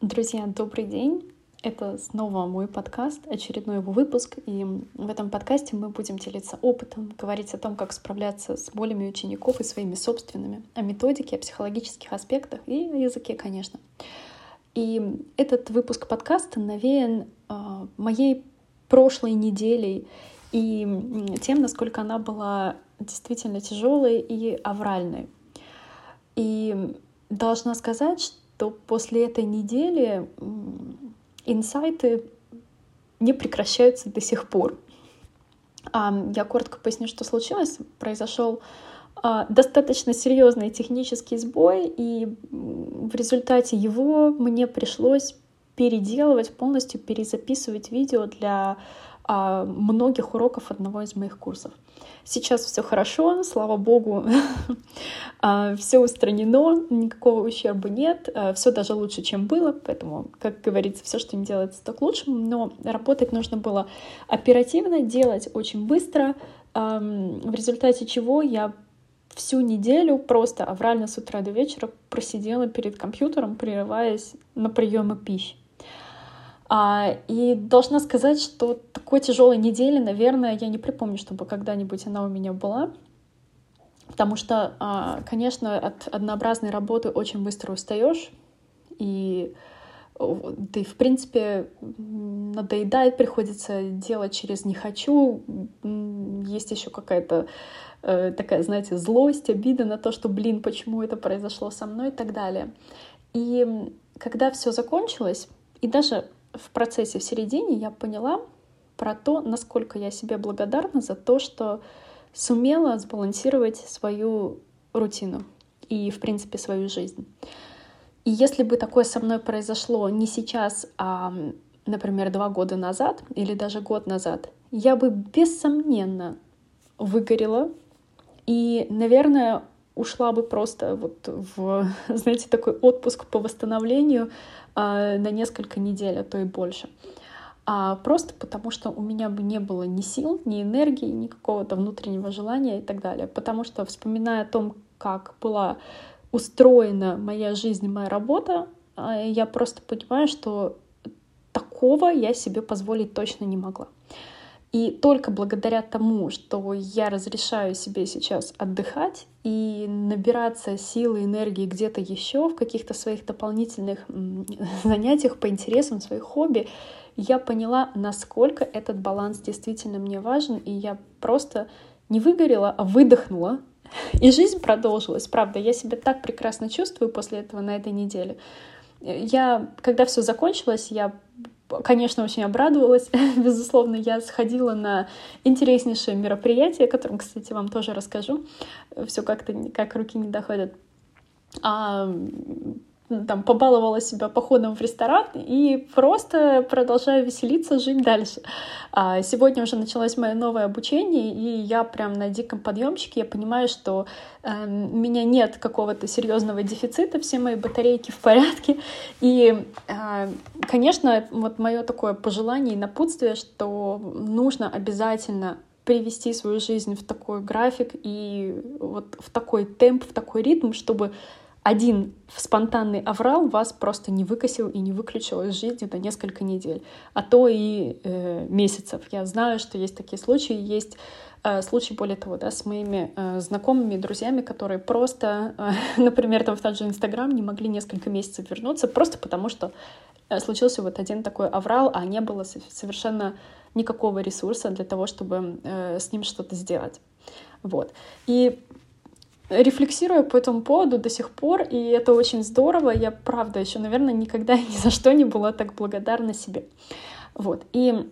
Друзья, добрый день! Это снова мой подкаст, очередной его выпуск. И в этом подкасте мы будем делиться опытом, говорить о том, как справляться с болями учеников и своими собственными, о методике, о психологических аспектах и о языке, конечно. И этот выпуск подкаста навеян э, моей прошлой неделей и тем, насколько она была действительно тяжелой и авральной. И должна сказать, то после этой недели инсайты не прекращаются до сих пор. Я коротко поясню, что случилось. Произошел а, достаточно серьезный технический сбой, и в результате его мне пришлось переделывать, полностью перезаписывать видео для а, многих уроков одного из моих курсов. Сейчас все хорошо, слава богу, а, все устранено, никакого ущерба нет, а, все даже лучше, чем было, поэтому, как говорится, все, что не делается, так лучше, но работать нужно было оперативно, делать очень быстро, в результате чего я всю неделю просто аврально с утра до вечера просидела перед компьютером, прерываясь на приемы пищи. А, и должна сказать, что такой тяжелой недели, наверное, я не припомню, чтобы когда-нибудь она у меня была. Потому что, а, конечно, от однообразной работы очень быстро устаешь. И ты, в принципе, надоедает, приходится делать через «не хочу». Есть еще какая-то э, такая, знаете, злость, обида на то, что, блин, почему это произошло со мной и так далее. И когда все закончилось, и даже в процессе в середине я поняла про то, насколько я себе благодарна за то, что сумела сбалансировать свою рутину и, в принципе, свою жизнь. И если бы такое со мной произошло не сейчас, а, например, два года назад или даже год назад, я бы бессомненно выгорела и, наверное, ушла бы просто вот в, знаете, такой отпуск по восстановлению а, на несколько недель, а то и больше. А просто потому, что у меня бы не было ни сил, ни энергии, ни какого-то внутреннего желания и так далее. Потому что, вспоминая о том, как была устроена моя жизнь, моя работа, а, я просто понимаю, что такого я себе позволить точно не могла. И только благодаря тому, что я разрешаю себе сейчас отдыхать и набираться силы, энергии где-то еще в каких-то своих дополнительных занятиях по интересам, своих хобби, я поняла, насколько этот баланс действительно мне важен, и я просто не выгорела, а выдохнула, и жизнь продолжилась. Правда, я себя так прекрасно чувствую после этого на этой неделе. Я, когда все закончилось, я конечно, очень обрадовалась. Безусловно, я сходила на интереснейшее мероприятие, о котором, кстати, вам тоже расскажу. Все как-то как руки не доходят. А, там побаловала себя походом в ресторан и просто продолжаю веселиться, жить дальше. А сегодня уже началось мое новое обучение, и я прям на диком подъемчике. Я понимаю, что э, меня нет какого-то серьезного дефицита, все мои батарейки в порядке. И, э, конечно, вот мое такое пожелание и напутствие, что нужно обязательно привести свою жизнь в такой график и вот в такой темп, в такой ритм, чтобы один спонтанный аврал вас просто не выкосил и не выключил из жизни на несколько недель, а то и э, месяцев. Я знаю, что есть такие случаи, есть э, случаи, более того, да, с моими э, знакомыми, друзьями, которые просто, э, например, там в тот же Инстаграм не могли несколько месяцев вернуться, просто потому что э, случился вот один такой аврал, а не было совершенно никакого ресурса для того, чтобы э, с ним что-то сделать. Вот. И рефлексирую по этому поводу до сих пор, и это очень здорово. Я, правда, еще, наверное, никогда ни за что не была так благодарна себе. Вот. И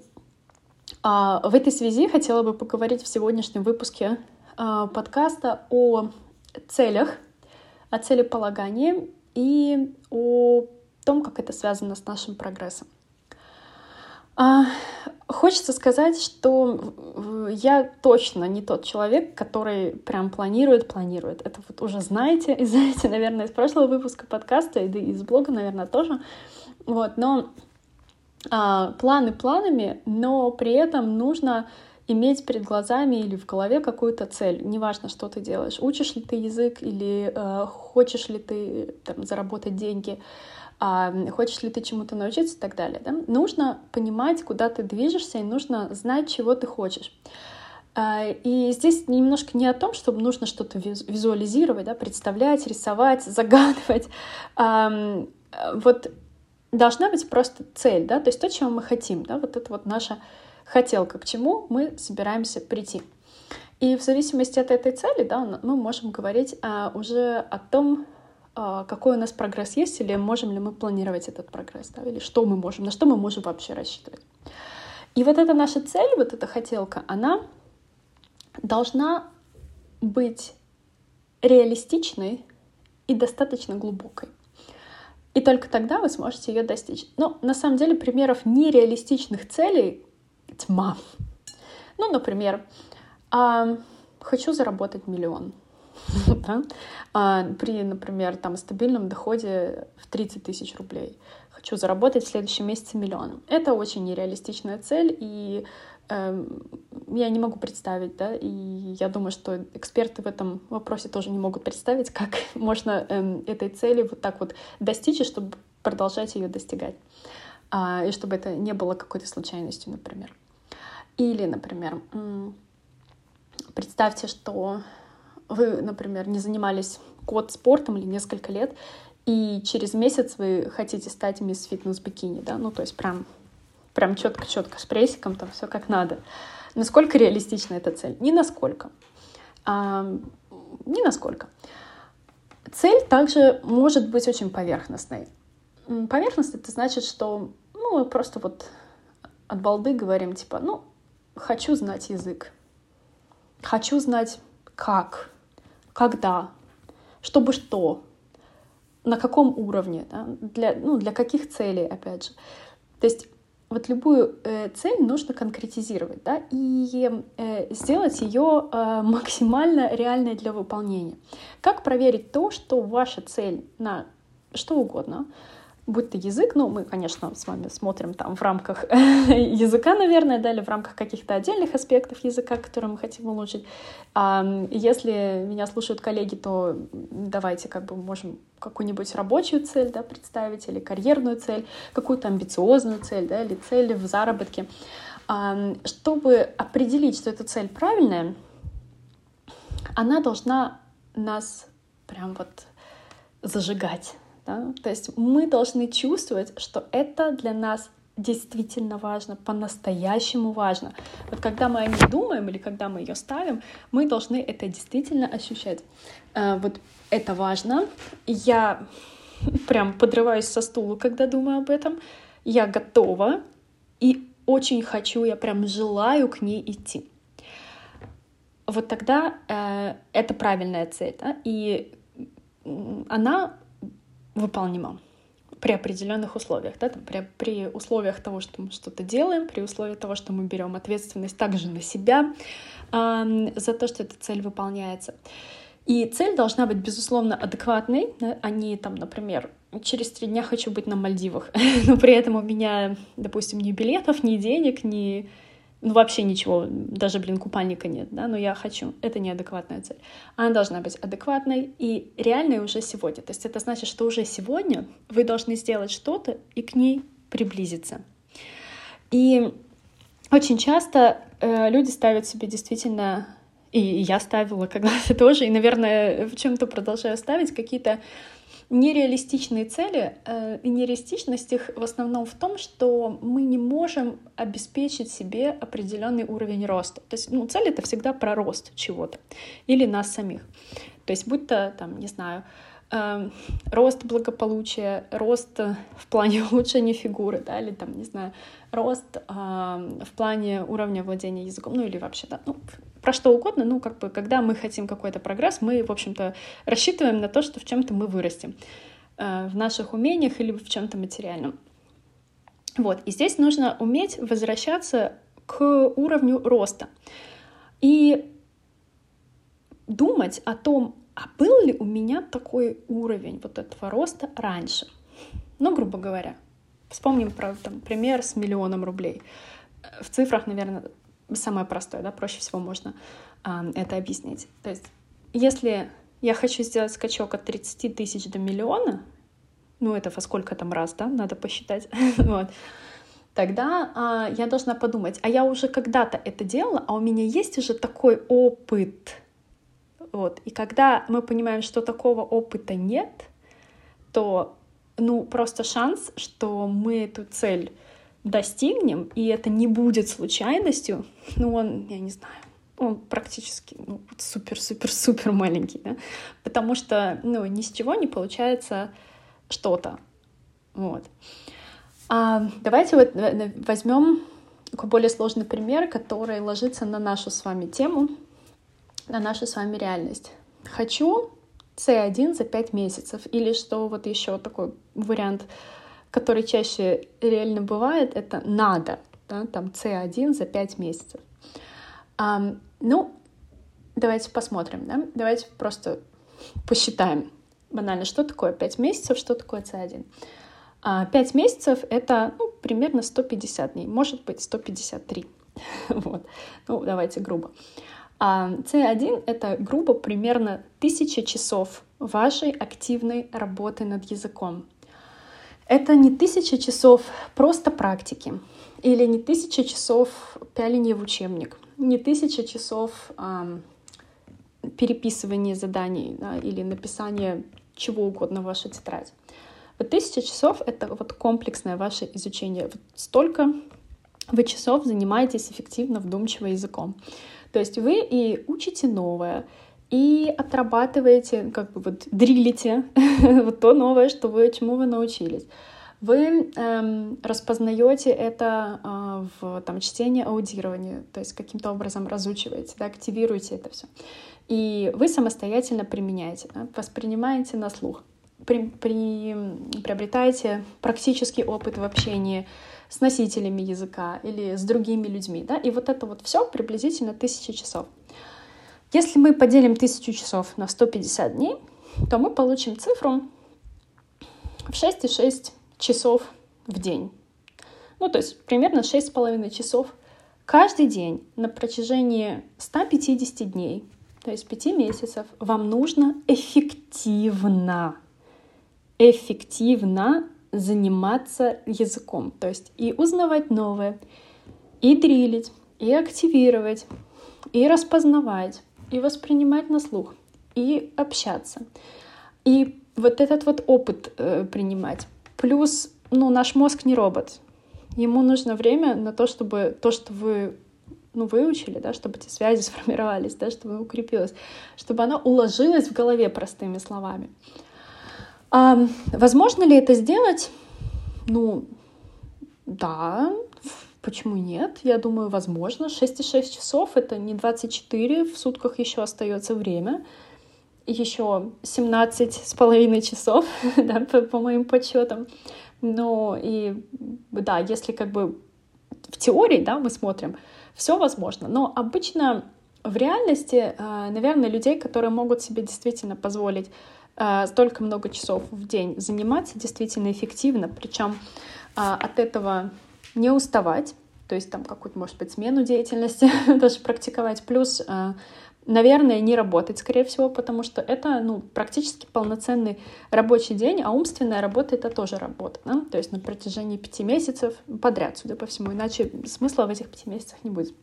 а, в этой связи хотела бы поговорить в сегодняшнем выпуске а, подкаста о целях, о целеполагании и о том, как это связано с нашим прогрессом. А, хочется сказать, что я точно не тот человек, который прям планирует, планирует. Это вот уже знаете, и знаете, наверное, из прошлого выпуска подкаста, и из блога, наверное, тоже. Вот, но а, планы планами, но при этом нужно иметь перед глазами или в голове какую-то цель. Неважно, что ты делаешь. Учишь ли ты язык или э, хочешь ли ты там, заработать деньги. А, хочешь ли ты чему-то научиться и так далее. Да? Нужно понимать, куда ты движешься, и нужно знать, чего ты хочешь. А, и здесь немножко не о том, чтобы нужно что-то визуализировать, да, представлять, рисовать, загадывать. Вот должна быть просто цель, да, то есть то, чего мы хотим, да, вот это вот наша хотелка, к чему мы собираемся прийти. И в зависимости от этой цели, да, мы можем говорить а, уже о том, а, какой у нас прогресс есть, или можем ли мы планировать этот прогресс, да, или что мы можем, на что мы можем вообще рассчитывать. И вот эта наша цель, вот эта хотелка, она должна быть реалистичной и достаточно глубокой. И только тогда вы сможете ее достичь. Но на самом деле примеров нереалистичных целей тьма. Ну, например, а, хочу заработать миллион. да? а, при, например, там, стабильном доходе в 30 тысяч рублей. Хочу заработать в следующем месяце миллион. Это очень нереалистичная цель, и э, я не могу представить, да, и я думаю, что эксперты в этом вопросе тоже не могут представить, как можно э, этой цели вот так вот достичь, чтобы продолжать ее достигать, а, и чтобы это не было какой-то случайностью, например. Или, например, представьте, что вы, например, не занимались код спортом или несколько лет, и через месяц вы хотите стать мисс фитнес бикини, да, ну то есть прям, прям четко-четко с прессиком, там все как надо. Насколько реалистична эта цель? Ни насколько. А, ни насколько. Цель также может быть очень поверхностной. Поверхность это значит, что ну, мы просто вот от балды говорим, типа, ну, хочу знать язык, хочу знать как, когда, чтобы что, на каком уровне, да, для, ну, для каких целей, опять же. То есть вот любую э, цель нужно конкретизировать, да, и э, сделать ее э, максимально реальной для выполнения. Как проверить то, что ваша цель на что угодно, будь то язык, ну, мы, конечно, с вами смотрим там в рамках языка, наверное, да, или в рамках каких-то отдельных аспектов языка, которые мы хотим улучшить. А если меня слушают коллеги, то давайте как бы можем какую-нибудь рабочую цель, да, представить, или карьерную цель, какую-то амбициозную цель, да, или цель в заработке. Чтобы определить, что эта цель правильная, она должна нас прям вот зажигать, да? То есть мы должны чувствовать, что это для нас действительно важно, по-настоящему важно. Вот когда мы о ней думаем или когда мы ее ставим, мы должны это действительно ощущать. А, вот это важно. Я прям подрываюсь со стула, когда думаю об этом. Я готова и очень хочу, я прям желаю к ней идти. Вот тогда э, это правильная цель, да? и она выполнимо при определенных условиях, да, там, при, при условиях того, что мы что-то делаем, при условии того, что мы берем ответственность также на себя э, за то, что эта цель выполняется. И цель должна быть, безусловно, адекватной, да, а не там, например, через три дня хочу быть на Мальдивах, но при этом у меня, допустим, ни билетов, ни денег, ни ну, вообще ничего, даже, блин, купальника нет, да, но я хочу. Это неадекватная цель. Она должна быть адекватной и реальной уже сегодня. То есть это значит, что уже сегодня вы должны сделать что-то и к ней приблизиться. И очень часто э, люди ставят себе действительно, и я ставила когда-то тоже, и, наверное, в чем-то продолжаю ставить какие-то нереалистичные цели, э, и нереалистичность их в основном в том, что мы не можем обеспечить себе определенный уровень роста. То есть, ну, цель — это всегда про рост чего-то или нас самих. То есть, будь то, там, не знаю, э, рост благополучия, рост в плане улучшения фигуры, да, или там, не знаю, рост э, в плане уровня владения языком, ну или вообще, да, ну, про что угодно, ну, как бы, когда мы хотим какой-то прогресс, мы, в общем-то, рассчитываем на то, что в чем-то мы вырастем, э, в наших умениях или в чем-то материальном. Вот, и здесь нужно уметь возвращаться к уровню роста и думать о том, а был ли у меня такой уровень вот этого роста раньше. Ну, грубо говоря, вспомним про там, пример с миллионом рублей. В цифрах, наверное, самое простое, да, проще всего можно а, это объяснить. То есть, если я хочу сделать скачок от 30 тысяч до миллиона, ну это во сколько там раз, да, надо посчитать, вот, тогда а, я должна подумать, а я уже когда-то это делала, а у меня есть уже такой опыт, вот, и когда мы понимаем, что такого опыта нет, то, ну, просто шанс, что мы эту цель достигнем, и это не будет случайностью, ну, он, я не знаю, он практически ну, супер-супер-супер маленький, да? потому что ну, ни с чего не получается что-то. Вот. А давайте вот возьмем такой более сложный пример, который ложится на нашу с вами тему, на нашу с вами реальность. Хочу C1 за 5 месяцев, или что вот еще такой вариант, который чаще реально бывает, это надо, да, там C1 за 5 месяцев. А, ну, давайте посмотрим, да? Давайте просто посчитаем банально, что такое 5 месяцев, что такое C1. 5 а, месяцев — это ну, примерно 150 дней, может быть, 153. вот. Ну, давайте грубо. А C1 — это грубо примерно 1000 часов вашей активной работы над языком. Это не тысяча часов просто практики или не тысяча часов пяления в учебник не тысяча часов а, переписывания заданий да, или написания чего угодно в вашу тетрадь. Вот тысяча часов — это вот комплексное ваше изучение. Вот столько вы часов занимаетесь эффективно, вдумчиво языком. То есть вы и учите новое, и отрабатываете, как бы вот дрилите вот то новое, что вы, чему вы научились. Вы эм, распознаете это э, в там, чтении, аудировании, то есть каким-то образом разучиваете, да, активируете это все. И вы самостоятельно применяете, да, воспринимаете на слух, при, при, приобретаете практический опыт в общении с носителями языка или с другими людьми. Да, и вот это вот все приблизительно тысяча часов. Если мы поделим тысячу часов на 150 дней, то мы получим цифру в 6,6 часов в день. Ну, то есть примерно 6,5 часов каждый день на протяжении 150 дней, то есть 5 месяцев, вам нужно эффективно, эффективно заниматься языком. То есть и узнавать новое, и дрилить, и активировать, и распознавать, и воспринимать на слух, и общаться. И вот этот вот опыт э, принимать. Плюс, ну, наш мозг не робот. Ему нужно время на то, чтобы то, что вы ну, выучили, да, чтобы эти связи сформировались, да, чтобы укрепилось, чтобы оно уложилось в голове простыми словами. А, возможно ли это сделать? Ну, да, почему нет? Я думаю, возможно. 6,6 часов — это не 24, в сутках еще остается время еще 17 с половиной часов, да, по, по моим подсчетам. Ну и да, если как бы в теории, да, мы смотрим, все возможно. Но обычно в реальности, э, наверное, людей, которые могут себе действительно позволить столько много часов в день заниматься действительно эффективно, причем э, от этого не уставать, то есть там какую-то, может быть, смену деятельности даже практиковать, плюс наверное, не работать, скорее всего, потому что это ну, практически полноценный рабочий день, а умственная работа — это тоже работа. Да? То есть на протяжении пяти месяцев подряд, судя по всему, иначе смысла в этих пяти месяцах не будет.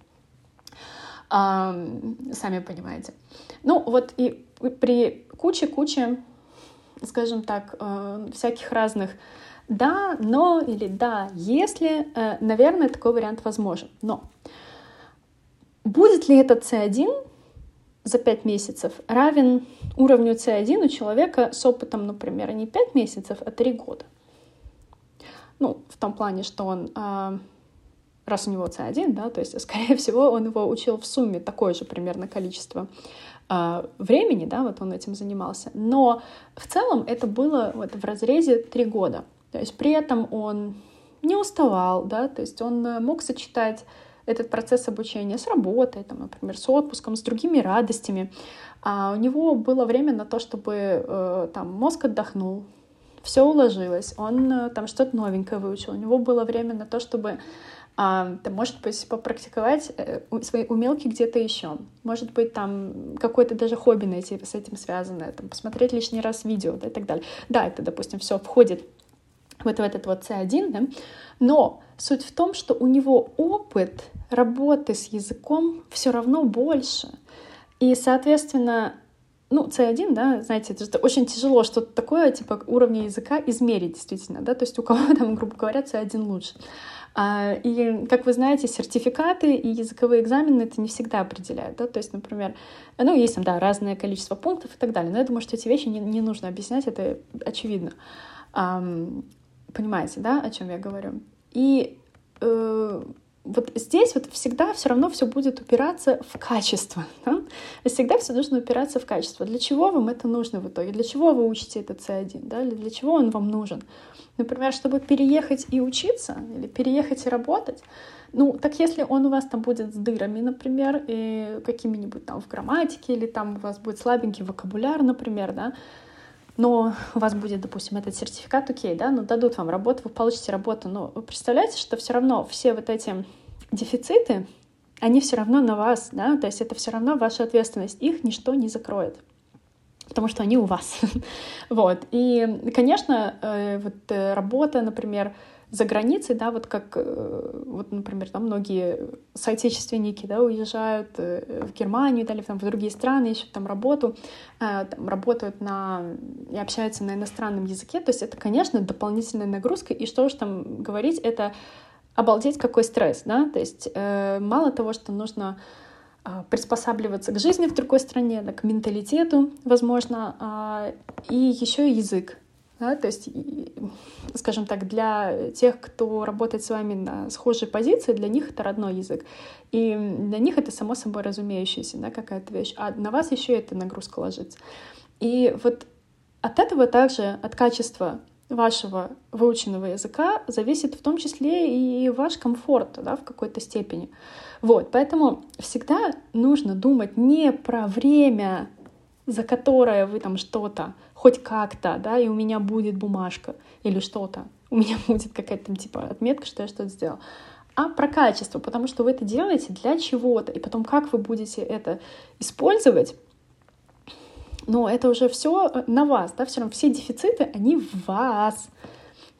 Сами понимаете. Ну вот и при куче-куче, скажем так, э, всяких разных да, но или да, если, э, наверное, такой вариант возможен. Но будет ли этот C1 за 5 месяцев равен уровню C1 у человека с опытом, например, не 5 месяцев, а 3 года. Ну, в том плане, что он, а, раз у него C1, да, то есть, скорее всего, он его учил в сумме такое же примерно количество а, времени, да, вот он этим занимался. Но в целом это было вот в разрезе 3 года. То есть при этом он не уставал, да, то есть он э, мог сочетать этот процесс обучения с работой, там, например, с отпуском, с другими радостями. А у него было время на то, чтобы э, там, мозг отдохнул, все уложилось, он э, там что-то новенькое выучил, у него было время на то, чтобы а, да, может быть, попрактиковать э, свои умелки где-то еще. Может быть, там какое-то даже хобби найти с этим связанное, там, посмотреть лишний раз видео да, и так далее. Да, это, допустим, все входит вот в этот вот C1, да? но суть в том, что у него опыт работы с языком все равно больше. И, соответственно, ну, C1, да, знаете, это очень тяжело что-то такое, типа уровня языка измерить действительно, да, то есть у кого там, грубо говоря, C1 лучше. А, и, как вы знаете, сертификаты и языковые экзамены это не всегда определяют. Да? То есть, например, ну, есть там, да, разное количество пунктов и так далее. Но я думаю, что эти вещи не, не нужно объяснять, это очевидно. Понимаете, да, о чем я говорю? И э, вот здесь вот всегда все равно все будет упираться в качество. Да? Всегда все должно упираться в качество. Для чего вам это нужно в итоге? Для чего вы учите этот C1? Да? Для чего он вам нужен? Например, чтобы переехать и учиться, или переехать и работать, ну, так если он у вас там будет с дырами, например, и какими-нибудь там в грамматике, или там у вас будет слабенький вокабуляр, например, да, но у вас будет, допустим, этот сертификат, окей, да, ну дадут вам работу, вы получите работу, но вы представляете, что все равно все вот эти дефициты, они все равно на вас, да, то есть это все равно ваша ответственность, их ничто не закроет потому что они у вас. вот. И, конечно, э, вот э, работа, например, за границей, да, вот как, э, вот, например, там многие соотечественники, да, уезжают в Германию, или там, в другие страны, ищут там работу, там, работают на, и общаются на иностранном языке, то есть это, конечно, дополнительная нагрузка, и что уж там говорить, это обалдеть какой стресс, да, то есть мало того, что нужно а, приспосабливаться к жизни в другой стране, да, к менталитету, возможно, а, и еще и язык. Да, то есть, скажем так, для тех, кто работает с вами на схожей позиции, для них это родной язык. И для них это само собой разумеющаяся да, какая-то вещь. А на вас еще эта нагрузка ложится. И вот от этого также, от качества вашего выученного языка зависит в том числе и ваш комфорт да, в какой-то степени. Вот, поэтому всегда нужно думать не про время, за которое вы там что-то, хоть как-то, да, и у меня будет бумажка или что-то, у меня будет какая-то там типа отметка, что я что-то сделал, а про качество, потому что вы это делаете для чего-то, и потом как вы будете это использовать, но это уже все э, на вас, да, все равно все дефициты, они в вас,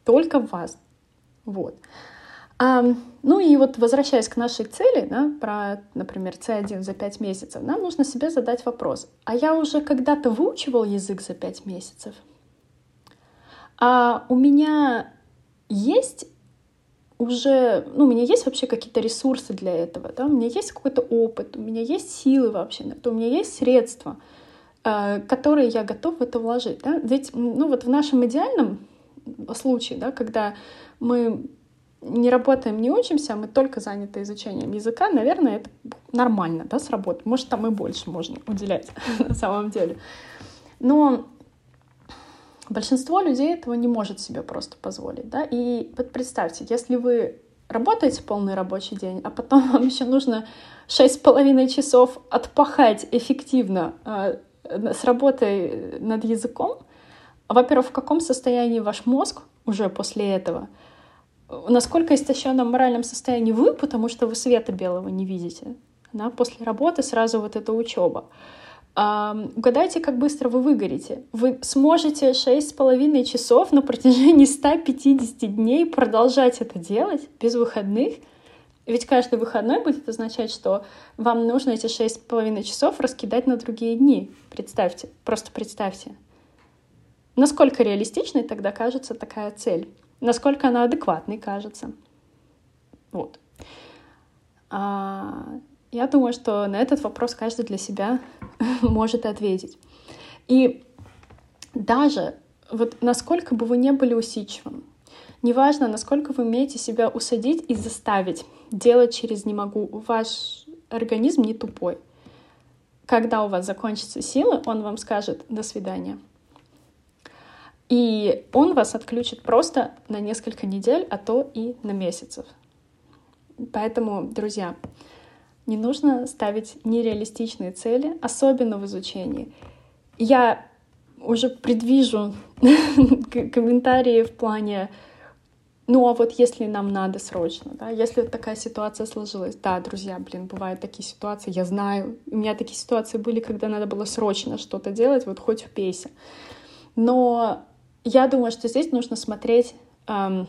только в вас. Вот. А, ну и вот возвращаясь к нашей цели, да, про, например, C1 за 5 месяцев, нам нужно себе задать вопрос, а я уже когда-то выучивал язык за 5 месяцев? А у меня есть уже, ну, у меня есть вообще какие-то ресурсы для этого, да, у меня есть какой-то опыт, у меня есть силы вообще, у меня есть средства — Э, которые я готов в это вложить. Да? Ведь, ну вот в нашем идеальном случае, да, когда мы не работаем, не учимся, а мы только заняты изучением языка, наверное, это нормально, да, сработает. Может, там и больше можно уделять на самом деле. Но большинство людей этого не может себе просто позволить, да. И вот представьте, если вы работаете полный рабочий день, а потом вам еще нужно шесть с половиной часов отпахать эффективно э, с работой над языком, во-первых, в каком состоянии ваш мозг уже после этого, насколько истощенном моральном состоянии вы, потому что вы света белого не видите. Да? После работы сразу вот эта учеба. Угадайте, как быстро вы выгорите. Вы сможете 6,5 часов на протяжении 150 дней продолжать это делать без выходных — ведь каждый выходной будет означать, что вам нужно эти шесть с половиной часов раскидать на другие дни. Представьте, просто представьте. Насколько реалистичной тогда кажется такая цель? Насколько она адекватной кажется? Вот. А, я думаю, что на этот вопрос каждый для себя может ответить. И даже вот насколько бы вы не были усидчивым, неважно, насколько вы умеете себя усадить и заставить делать через «не могу». Ваш организм не тупой. Когда у вас закончатся силы, он вам скажет «до свидания». И он вас отключит просто на несколько недель, а то и на месяцев. Поэтому, друзья, не нужно ставить нереалистичные цели, особенно в изучении. Я уже предвижу комментарии в плане ну а вот если нам надо срочно, да, если такая ситуация сложилась, да, друзья, блин, бывают такие ситуации, я знаю, у меня такие ситуации были, когда надо было срочно что-то делать, вот хоть впейся. Но я думаю, что здесь нужно смотреть эм,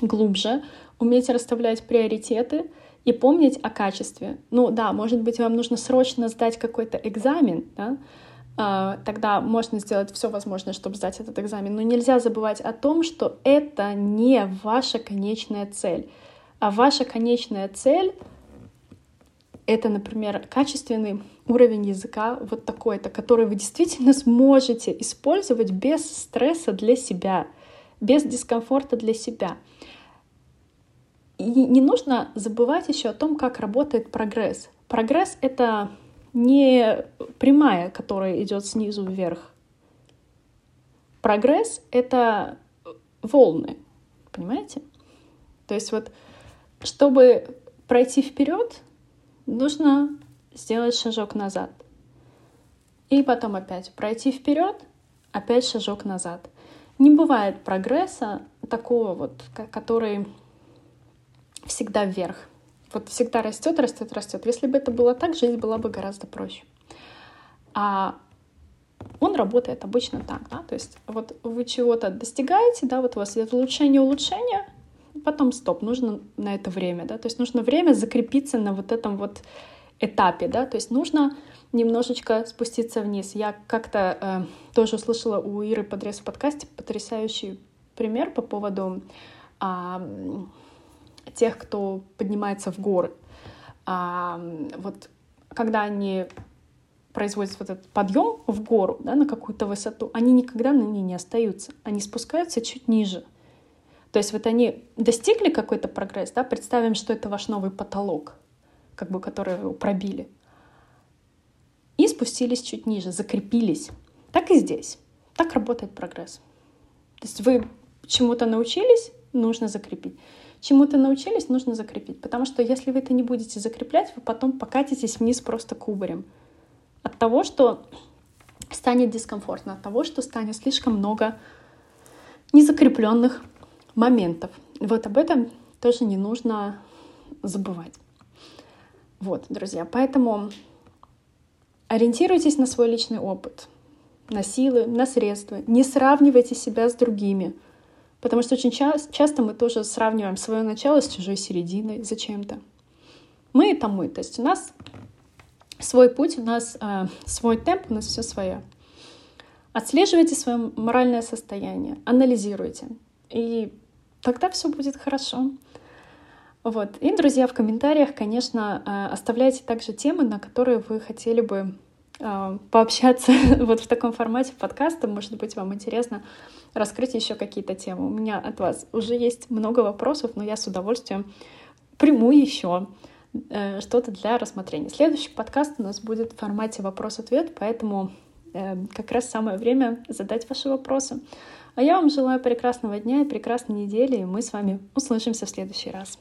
глубже, уметь расставлять приоритеты и помнить о качестве. Ну да, может быть, вам нужно срочно сдать какой-то экзамен, да, а, тогда можно сделать все возможное, чтобы сдать этот экзамен. Но нельзя забывать о том, что это не ваша конечная цель. А ваша конечная цель — это, например, качественный уровень языка вот такой-то, который вы действительно сможете использовать без стресса для себя, без дискомфорта для себя. И не нужно забывать еще о том, как работает прогресс. Прогресс — это не прямая, которая идет снизу вверх. Прогресс — это волны, понимаете? То есть вот, чтобы пройти вперед, нужно сделать шажок назад. И потом опять пройти вперед, опять шажок назад. Не бывает прогресса такого вот, который всегда вверх вот всегда растет, растет, растет. Если бы это было так, жизнь была бы гораздо проще. А он работает обычно так, да, то есть вот вы чего-то достигаете, да, вот у вас есть улучшение, улучшение, потом стоп, нужно на это время, да, то есть нужно время закрепиться на вот этом вот этапе, да, то есть нужно немножечко спуститься вниз. Я как-то э, тоже услышала у Иры Подрез в подкасте потрясающий пример по поводу э, тех, кто поднимается в горы. А, вот когда они производят вот этот подъем в гору, да, на какую-то высоту, они никогда на ней не остаются. Они спускаются чуть ниже. То есть вот они достигли какой-то прогресс, да, представим, что это ваш новый потолок, как бы который вы пробили, и спустились чуть ниже, закрепились. Так и здесь. Так работает прогресс. То есть вы чему-то научились, нужно закрепить чему-то научились, нужно закрепить. Потому что если вы это не будете закреплять, вы потом покатитесь вниз просто кубарем. От того, что станет дискомфортно, от того, что станет слишком много незакрепленных моментов. Вот об этом тоже не нужно забывать. Вот, друзья, поэтому ориентируйтесь на свой личный опыт, на силы, на средства. Не сравнивайте себя с другими — Потому что очень ча- часто мы тоже сравниваем свое начало с чужой серединой зачем-то. Мы это мы. То есть у нас свой путь, у нас э, свой темп, у нас все свое. Отслеживайте свое моральное состояние, анализируйте. И тогда все будет хорошо. Вот. И, друзья, в комментариях, конечно, э, оставляйте также темы, на которые вы хотели бы э, пообщаться вот в таком формате подкаста. Может быть, вам интересно раскрыть еще какие-то темы. У меня от вас уже есть много вопросов, но я с удовольствием приму еще э, что-то для рассмотрения. Следующий подкаст у нас будет в формате вопрос-ответ, поэтому как раз самое время задать ваши вопросы. А я вам желаю прекрасного дня и прекрасной недели, и мы с вами услышимся в следующий раз.